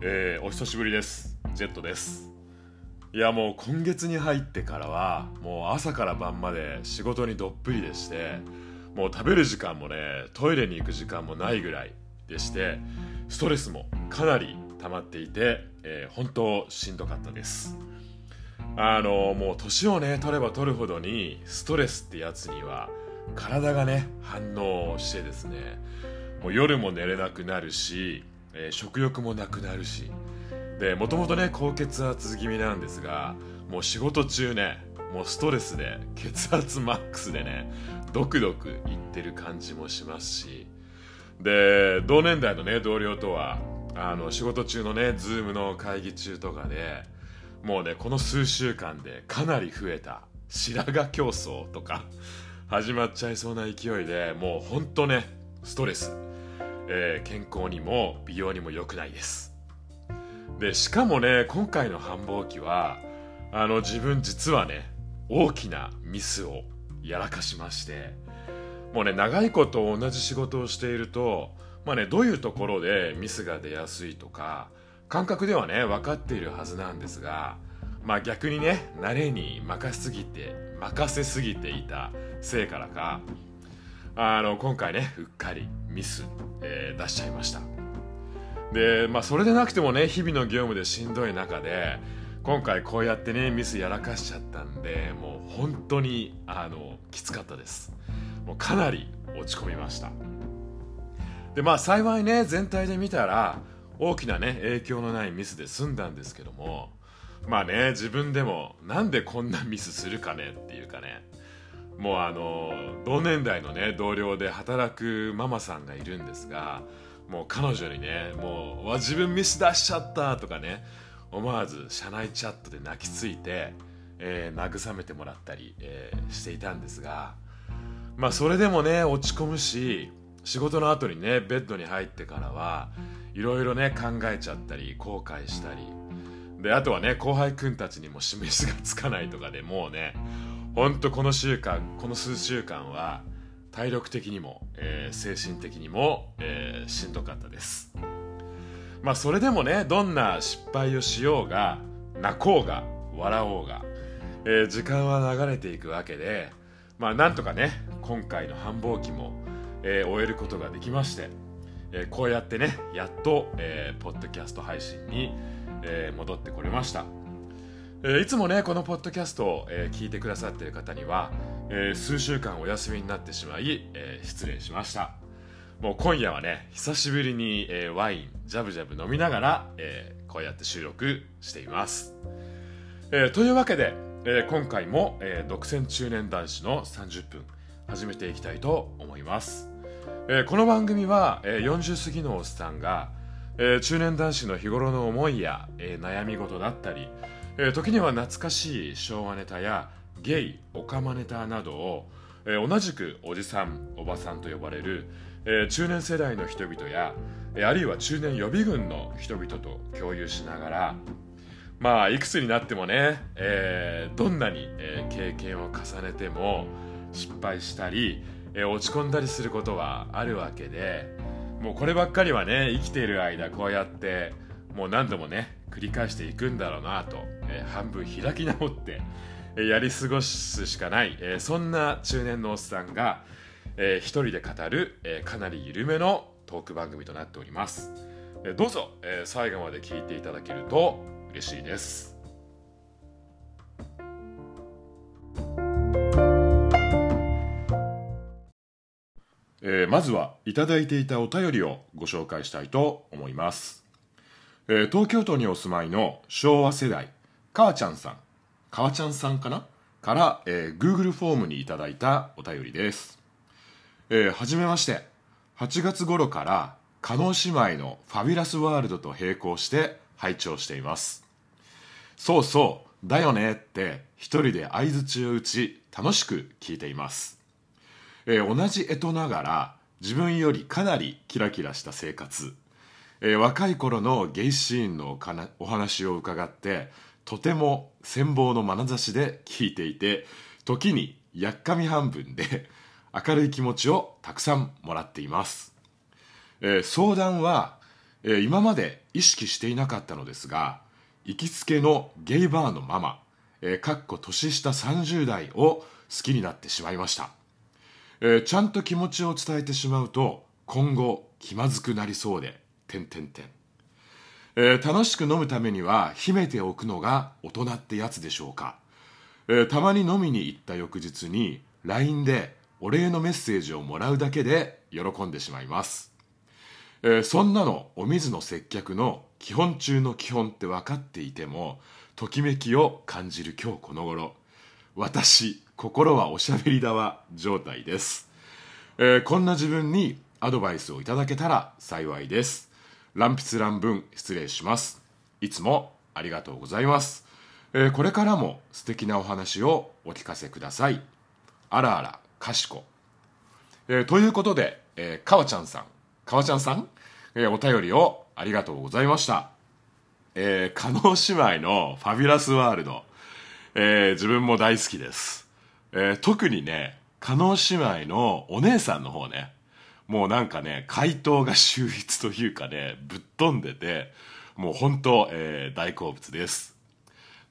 えー、お久しぶりです。ジェットです。いやもう今月に入ってからはもう朝から晩まで仕事にどっぷりでしてもう食べる時間もねトイレに行く時間もないぐらいでしてストレスもかなり溜まっていて、えー、本当しんどかったです。あのもう年をね取れば取るほどにストレスってやつには体がね反応してですねもう夜も寝れなくなるし、えー、食欲もなくなるし。でもともとね高血圧気味なんですがもう仕事中ねもうストレスで血圧マックスでねドクドクいってる感じもしますし。で同年代のね同僚とはあの仕事中のねズームの会議中とかでもうねこの数週間でかなり増えた。白髪競争とか始まっちゃいそうな勢いでもうほんとねストレス、えー、健康にも美容にも良くないです。でしかもね今回の繁忙期はあの自分実はね大きなミスをやらかしましてもうね長いこと同じ仕事をしているとまあねどういうところでミスが出やすいとか感覚ではね分かっているはずなんですがまあ逆にね慣れに任せすぎて任せすぎていたせいからかあの今回ねうっかりミス、えー、出しちゃいました。でまあそれでなくてもね日々の業務でしんどい中で今回こうやってねミスやらかしちゃったんでもう本当にあのきつかったです。もうかなり落ち込みました。でまあ幸いね全体で見たら大きなね影響のないミスで済んだんですけどもまあね自分でもなんでこんなミスするかねっていうかねもうあの同年代のね同僚で働くママさんがいるんですがもう彼女にねもう自分ミス出しちゃったとかね思わず社内チャットで泣きついて、えー、慰めてもらったり、えー、していたんですがまあそれでもね落ち込むし仕事の後にねベッドに入ってからはいろいろね考えちゃったり後悔したり。であとはね後輩くんたちにも示しがつかないとかでもうねほんとこの週間この数週間は体力的にも、えー、精神的にも、えー、しんどかったです。まあそれでもねどんな失敗をしようが泣こうが笑おうが、えー、時間は流れていくわけでまあなんとかね今回の繁忙期も、えー、終えることができまして、えー、こうやってねやっと、えー、ポッドキャスト配信に、えー、戻ってこれました、えー、いつもねこのポッドキャストを、えー、聞いてくださっている方には、えー、数週間お休みになってしまい、え、失礼しました。もう今夜はね久しぶりに、え、ワインジャブジャブ飲みながら、え、こうやって収録しています、え、というわけで、え、今回も、え、独占中年男子の30分始めていきたいと思います、え、この番組は、えー、40過ぎのおっさんがえー、中年男子の日頃の思いや、えー、悩み事だったり、えー、時には懐かしい昭和ネタやゲイオカマネタなどを、えー、同じくおじさんおばさんと呼ばれる、えー、中年世代の人々や、えー、あるいは中年予備軍の人々と共有しながらまあいくつになってもね、えー、どんなに、えー、経験を重ねても失敗したり、えー、落ち込んだりすることはあるわけでもうこればっかりはね生きている間こうやってもう何度もね繰り返していくんだろうなと、えー、半分開き直って、えー、やり過ごすしかない、えー、そんな中年のおっさんが、えー、一人で語る、えー、かなり緩めのトーク番組となっております、えー、どうぞ、えー、最後まで聞いていただけると嬉しいです。えー、まずはいただいていたお便りをご紹介したいと思います、えー、東京都にお住まいの昭和世代母ちゃんさん。母ちゃんさんかな？から、えー、Google フォームにいただいたお便りです、えー、はじめまして。8月頃から加納姉妹のファビュラスワールドと並行して拝聴しています。そうそうだよねって一人で相づちを打ち楽しく聞いています。えー、同じ干支ながら自分よりかなりキラキラした生活、えー、若い頃のゲイシーンのお話を伺ってとても羨望の眼差しで聞いていて時にやっかみ半分で明るい気持ちをたくさんもらっています、えー、相談は、えー今まで意識していなかったのですが行きつけのゲイバーのママ、えーかっこ年下30代を好きになってしまいました、えーちゃんと気持ちを伝えてしまうと今後気まずくなりそうで。点点点えー楽しく飲むためには秘めておくのが大人ってやつでしょうか、えーたまに飲みに行った翌日に LINE でお礼のメッセージをもらうだけで喜んでしまいます、えーそんなのお水の接客の基本中の基本って分かっていてもときめきを感じる今日この頃。私心はおしゃべりだわ状態です。えーこんな自分にアドバイスをいただけたら幸いです。乱筆乱文失礼します。いつもありがとうございます、えーこれからも素敵なお話をお聞かせください。あらあらかしこ、えーということで、えーかわちゃんさん。かわちゃんさん、えお便りをありがとうございました。えー、加納姉妹のファビュラスワールド、えー自分も大好きです、えー特にね加納姉妹のお姉さんの方ねもうなんかね回答が秀逸というかねぶっ飛んでてもう本当、えー大好物です。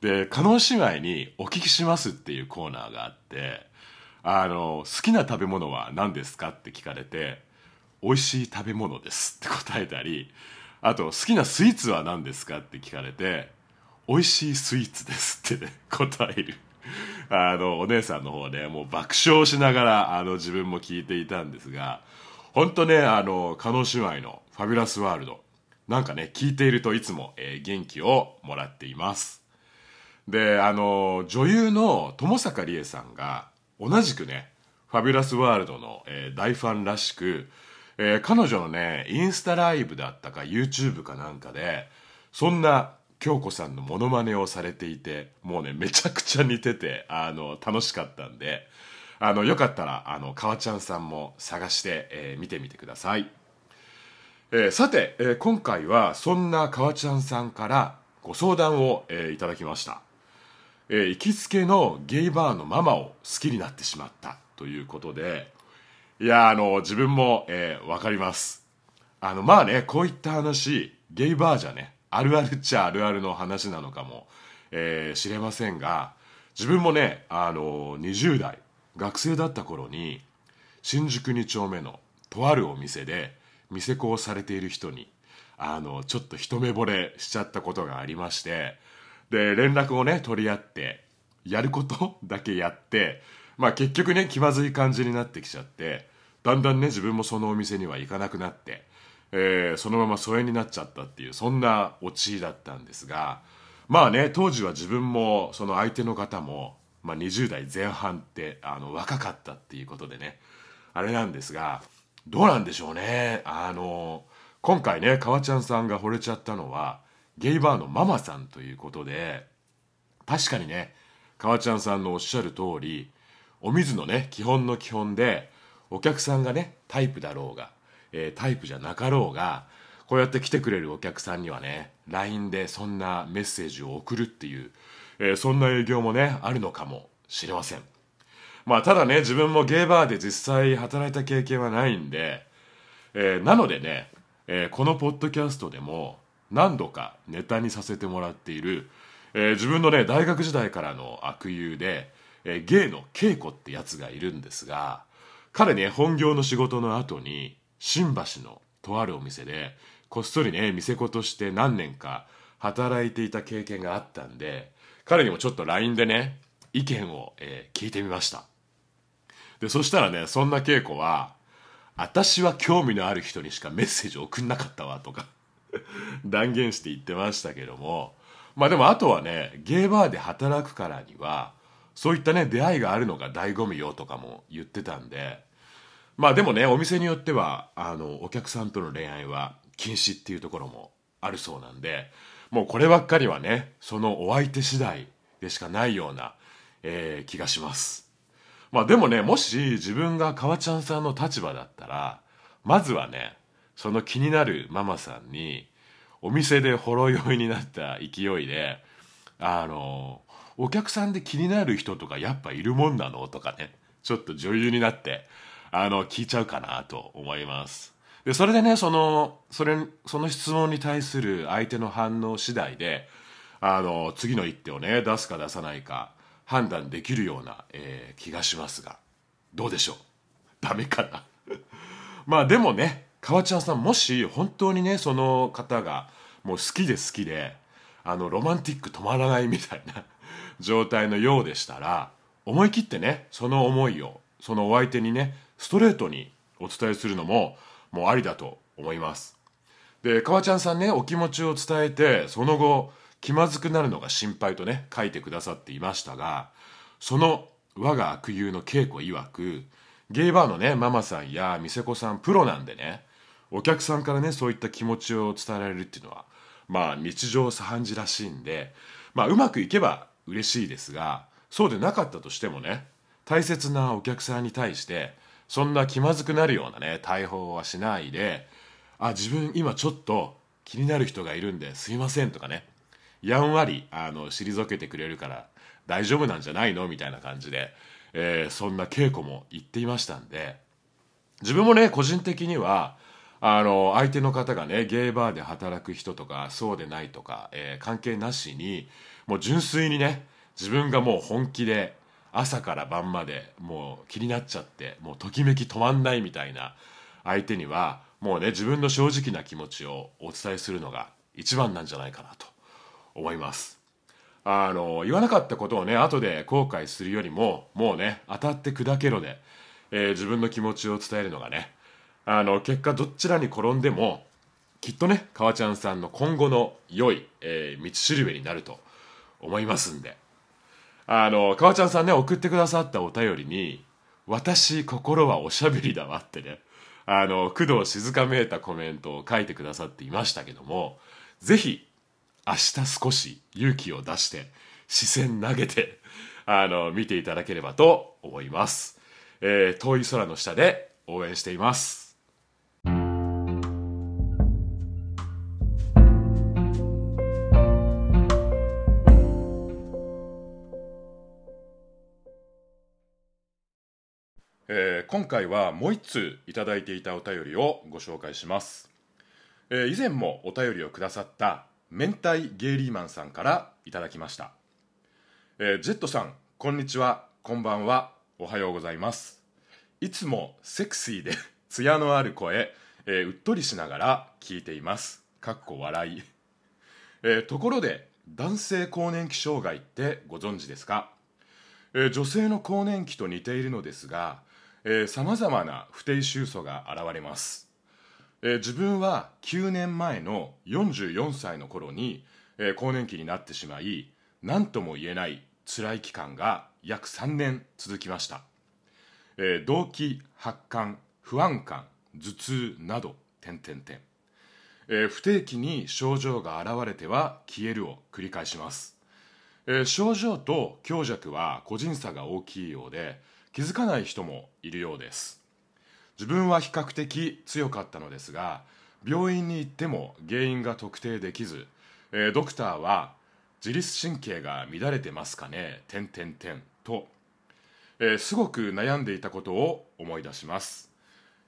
で加納姉妹に「お聞きします」っていうコーナーがあってあの好きな食べ物は何ですかって聞かれて美味しい食べ物ですって 答えたりあと好きなスイーツは何ですかって聞かれて美味しいスイーツですって、ね、答える。あのお姉さんの方ねもう爆笑しながらあの自分も聞いていたんですが本当ねあの加納姉妹のファビュラスワールドなんかね聞いているといつも、えー元気をもらっています。であの女優の友坂理恵さんが同じくねファビュラスワールドの、えー大ファンらしく、えー彼女のねインスタライブだったか YouTube かなんかでそんな京子さんのモノマネをされていてもうねめちゃくちゃ似ててあの楽しかったんであのよかったらあの川ちゃんさんも探して、えー見てみてください。えーさて、えー今回はそんな川ちゃんさんからご相談を、えーいただきました、えー行きつけのゲイバーのママを好きになってしまったということでいやあの自分も、えーわかります。あのまあねこういった話ゲイバーじゃねあるあるっちゃあるあるの話なのかも、えー知れませんが自分もねあの20代学生だった頃に新宿2丁目のとあるお店で店子をされている人にあのちょっと一目惚れしちゃったことがありましてで連絡をね取り合ってやること だけやってまあ結局ね気まずい感じになってきちゃってだんだんね自分もそのお店には行かなくなって、えーそのまま疎遠になっちゃったっていうそんなオチだったんですがまあね当時は自分もその相手の方も、まあ、20代前半ってあの若かったっていうことでねあれなんですがどうなんでしょうね。あの今回ね川ちゃんさんが惚れちゃったのはゲイバーのママさんということで確かにね川ちゃんさんのおっしゃる通りお水のね基本の基本でお客さんがねタイプだろうが、えータイプじゃなかろうがこうやって来てくれるお客さんにはね LINE でそんなメッセージを送るっていう、えーそんな営業もねあるのかもしれません。まあただね自分もゲーバーで実際働いた経験はないんで、えーなのでね、えーこのポッドキャストでも何度かネタにさせてもらっている、えー自分のね大学時代からの悪友で、えーゲイの稽古ってやつがいるんですが彼ね本業の仕事の後に新橋のとあるお店でこっそりね店子として何年か働いていた経験があったんで彼にもちょっと LINE でね意見を、えー聞いてみました。でそしたらねそんな稽古は「私は興味のある人にしかメッセージ送んなかったわ」とか 断言して言ってましたけどもまあでもあとはねゲーバーで働くからにはそういったね出会いがあるのが醍醐味よとかも言ってたんでまあでもねお店によってはあのお客さんとの恋愛は禁止っていうところもあるそうなんでもうこればっかりはねそのお相手次第でしかないような、えー気がします。まあでもねもし自分が川ちゃんさんの立場だったらまずはねその気になるママさんにお店でほろ酔いになった勢いであのお客さんで気になる人とかやっぱいるもんなの？とかねちょっと女優になってあの聞いちゃうかなと思います。でそれでねそのそれその質問に対する相手の反応次第であの次の一手をね出すか出さないか判断できるような、えー、気がしますがどうでしょう？ダメかな？まあでもね川ちゃんさんもし本当にねその方がもう好きで好きであのロマンティック止まらないみたいな状態のようでしたら思い切ってねその思いをそのお相手にねストレートにお伝えするのももうありだと思います。で川ちゃんさんねお気持ちを伝えてその後気まずくなるのが心配とね書いてくださっていましたがその我が悪友の稽古曰くゲイバーのねママさんや店子さんプロなんでねお客さんからねそういった気持ちを伝えられるっていうのはまあ日常茶飯事らしいんでまあうまくいけば嬉しいですがそうでなかったとしてもね大切なお客さんに対してそんな気まずくなるようなね対応はしないであ自分今ちょっと気になる人がいるんですいませんとかね。やんわりあの退けてくれるから大丈夫なんじゃないの？みたいな感じで、えー、そんな稽古も言っていましたんで。自分もね個人的にはあの相手の方がねゲイバーで働く人とかそうでないとか、えー、関係なしにもう純粋にね自分がもう本気で朝から晩までもう気になっちゃってもうときめき止まんないみたいな相手にはもうね自分の正直な気持ちをお伝えするのが一番なんじゃないかなと思います。あの言わなかったことをね後で後悔するよりももうね当たって砕けろで、えー、自分の気持ちを伝えるのがねあの結果どちらに転んでもきっとね川ちゃんさんの今後の良い、えー、道しるべになると思いますんであの川ちゃんさんね送ってくださったお便りに「私心はおしゃべりだわ」ってねあの工藤静香めいたコメントを書いてくださっていましたけどもぜひ明日少し勇気を出して視線投げてあの見ていただければと思います、えー、遠い空の下で応援しています。今回はもう一通いただいていたお便りをご紹介します、えー、以前もお便りをくださった明太ゲイリーマンさんからいただきました、えー、ジェットさんこんにちは。こんばんは。おはようございます。いつもセクシーで 艶のある声、えうっとりしながら聞いています。かっこ笑い、えところで男性更年期障害ってご存知ですか、え女性の更年期と似ているのですがさまざまな不定収素が現れます、えー、自分は9年前の44歳の頃に、えー、更年期になってしまい何とも言えない辛い期間が約3年続きました、えー、動悸発汗不安感頭痛など点々点、え、不定期に症状が現れては消えるを繰り返します、えー、症状と強弱は個人差が大きいようで気づかない人もいるようです。自分は比較的強かったのですが病院に行っても原因が特定できず、えー、ドクターは自律神経が乱れてますかね点点点と、えー、すごく悩んでいたことを思い出します、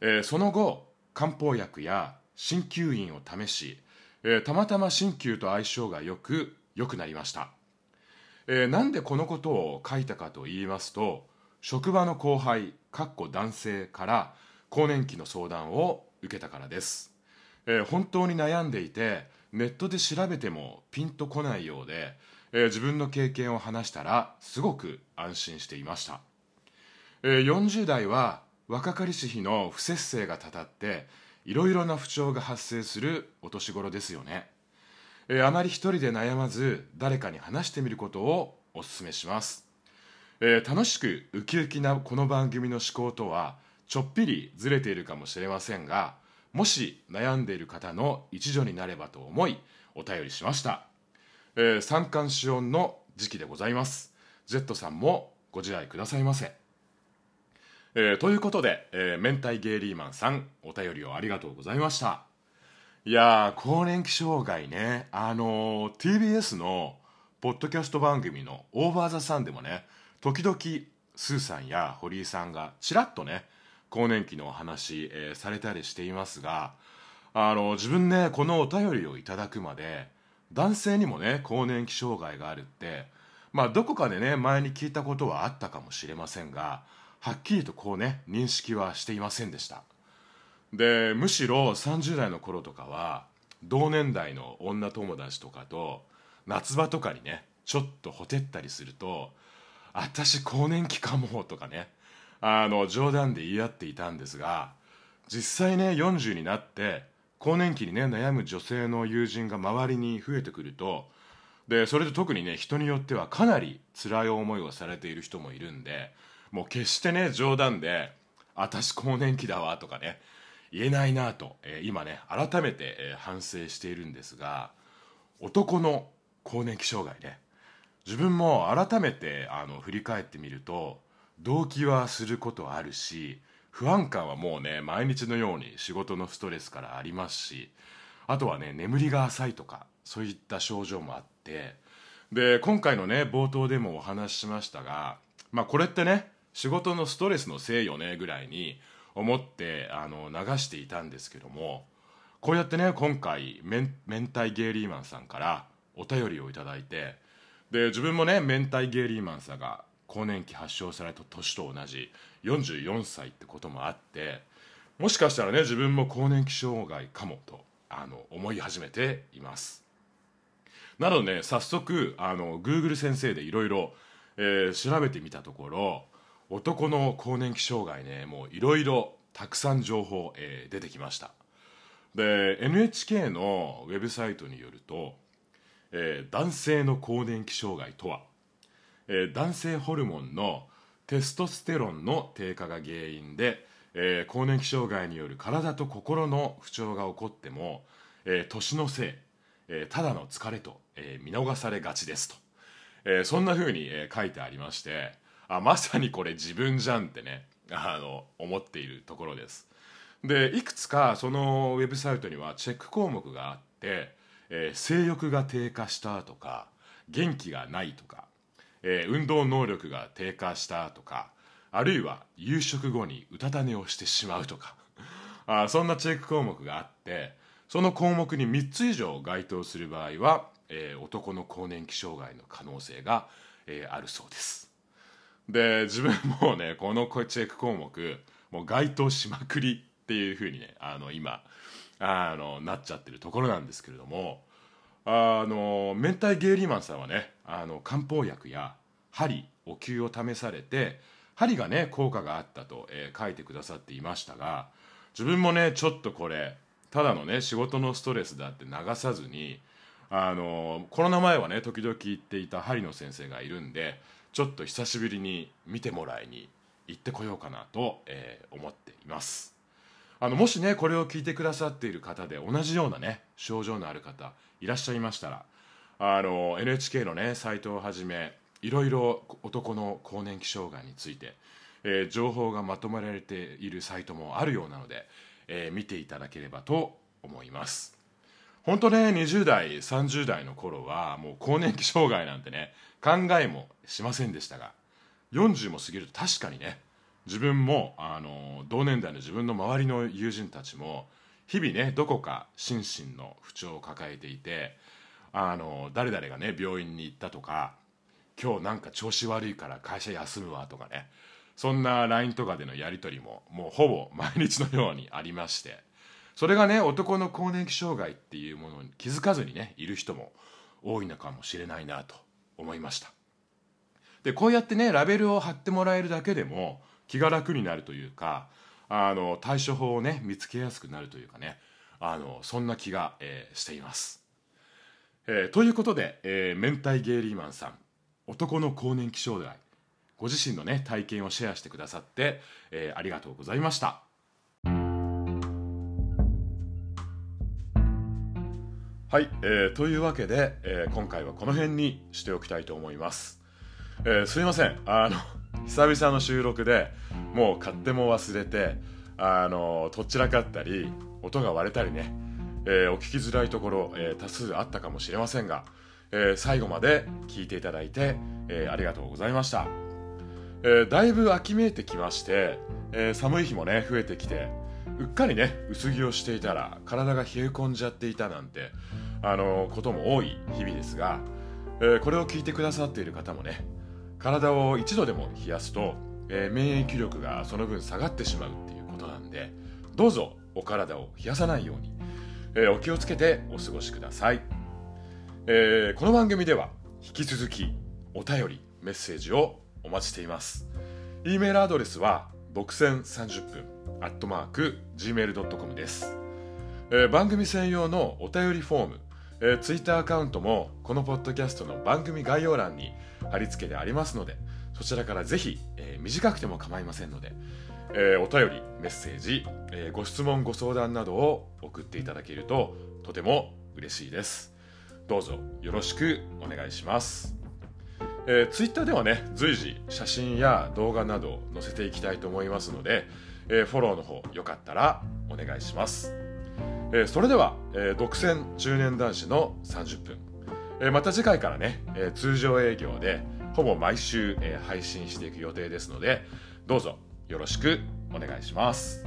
えー、その後漢方薬や鍼灸院を試し、えー、たまたま鍼灸と相性がよく良くなりました、えー、なんでこのことを書いたかと言いますと職場の後輩かっこ男性から更年期の相談を受けたからです、えー、本当に悩んでいてネットで調べてもピンとこないようで、えー、自分の経験を話したらすごく安心していました、えー、40代は若かりし日の不節制がたたっていろいろな不調が発生するお年頃ですよね、えー、あまり一人で悩まず誰かに話してみることをお勧めします。えー、楽しくウキウキなこの番組の思考とはちょっぴりずれているかもしれませんがもし悩んでいる方の一助になればと思いお便りしました、えー、三寒四温の時期でございます。Z さんもご自愛くださいませ、えー、ということで、えー、明太ゲイリーマンさんお便りをありがとうございました。いやー更年期障害ね。あのー、TBS のポッドキャスト番組の「オーバー・ザ・サン」でもね時々スーさんや堀井さんがちらっとね更年期のお話、えー、されたりしていますがあの自分ねこのお便りをいただくまで男性にもね更年期障害があるってまあどこかでね前に聞いたことはあったかもしれませんがはっきりとこうね認識はしていませんでした。でむしろ30代の頃とかは同年代の女友達とかと夏場とかにねちょっとほてったりすると「私更年期かも」とかね。あの冗談で言い合っていたんですが実際ね40になって更年期にね悩む女性の友人が周りに増えてくるとでそれで特にね人によってはかなり辛い思いをされている人もいるんでもう決してね冗談で「私更年期だわ」とかね言えないなと、えー、今ね改めて、えー、反省しているんですが男の更年期障害ね。自分も改めてあの振り返ってみると動機はすることあるし不安感はもうね毎日のように仕事のストレスからありますしあとはね眠りが浅いとかそういった症状もあってで今回のね冒頭でもお話ししましたがまあこれってね仕事のストレスのせいよねぐらいに思ってあの流していたんですけどもこうやってね今回明太ゲイリーマンさんからお便りをいただいてで自分もね明太ゲイリーマンさんが更年期発症された年と同じ44歳ってこともあってもしかしたらね自分も更年期障害かもとあの思い始めています。なのでね早速あの Google 先生でいろいろ調べてみたところ男の更年期障害ねもういろいろたくさん情報、えー、出てきました。で NHK のウェブサイトによると、えー、男性の更年期障害とは、えー、男性ホルモンのテストステロンの低下が原因で、えー、更年期障害による体と心の不調が起こっても、え、年のせい、え、ただの疲れと、え、見逃されがちですと、え、そんな風に、え、書いてありましてあまさにこれ自分じゃんってねあの思っているところです。でいくつかそのウェブサイトにはチェック項目があって、えー、性欲が低下したとか元気がないとか、えー、運動能力が低下したとかあるいは夕食後にうたた寝をしてしまうとかあそんなチェック項目があってその項目に3つ以上該当する場合は、えー、男の更年期障害の可能性が、えー、あるそうです。で自分もねこのチェック項目もう該当しまくりっていうふうにねあの今あのなっちゃってるところなんですけれどもあの明太ゲイリーマンさんはねあの漢方薬や針お灸を試されて針がね効果があったと、えー、書いてくださっていましたが自分もねちょっとこれただのね仕事のストレスだって流さずにあのコロナ前はね時々行っていた針の先生がいるんでちょっと久しぶりに見てもらいに行ってこようかなと、えー、思っています。あのもしねこれを聞いてくださっている方で同じようなね症状のある方いらっしゃいましたらあの NHK のねサイトをはじめいろいろ男の更年期障害について、えー、情報がまとめられているサイトもあるようなので、えー、見ていただければと思います。本当ね20代30代の頃はもう更年期障害なんてね考えもしませんでしたが40も過ぎると確かにね自分もあの同年代の自分の周りの友人たちも日々ねどこか心身の不調を抱えていてあの誰々がね病院に行ったとか今日なんか調子悪いから会社休むわとかねそんな LINE とかでのやり取りももうほぼ毎日のようにありましてそれがね男の更年期障害っていうものに気づかずにねいる人も多いのかもしれないなと思いました。でこうやってねラベルを貼ってもらえるだけでも気が楽になるというかあの対処法をね見つけやすくなるというかねあのそんな気が、えー、しています、えー、ということで、えー、明太ゲイリーマンさん男の更年期障害ご自身のね体験をシェアしてくださって、えー、ありがとうございました。はい、えー、というわけで、えー、今回はこの辺にしておきたいと思います、えー、すいません。あの久々の収録でもう勝手も忘れてあのとっちらかったり音が割れたりね、えー、お聞きづらいところ、えー、多数あったかもしれませんが、えー、最後まで聞いていただいて、えー、ありがとうございました、えー、だいぶ秋めいてきましてえー、寒い日もね増えてきてうっかりね薄着をしていたら体が冷え込んじゃっていたなんてあのことも多い日々ですが、えー、これを聞いてくださっている方もね体を一度でも冷やすと、えー、免疫力がその分下がってしまうっていうことなんでどうぞお体を冷やさないように、えー、お気をつけてお過ごしください、えー、この番組では引き続きお便りメッセージをお待ちしています。e メールアドレスは独占30分アットマーク gmail.com です、えー、番組専用のお便りフォーム、えー、ツイッターアカウントもこのポッドキャストの番組概要欄に貼り付けてありますのでそちらからぜひ、えー、短くても構いませんので、えー、お便りメッセージ、えー、ご質問ご相談などを送っていただけるととても嬉しいです。どうぞよろしくお願いします。えー、ツイッターではね随時写真や動画などを載せていきたいと思いますので、えー、フォローの方よかったらお願いします、えー、それでは、え独占中年男子の30分、えまた次回からね、え通常営業でほぼ毎週、え配信していく予定ですのでどうぞよろしくお願いします。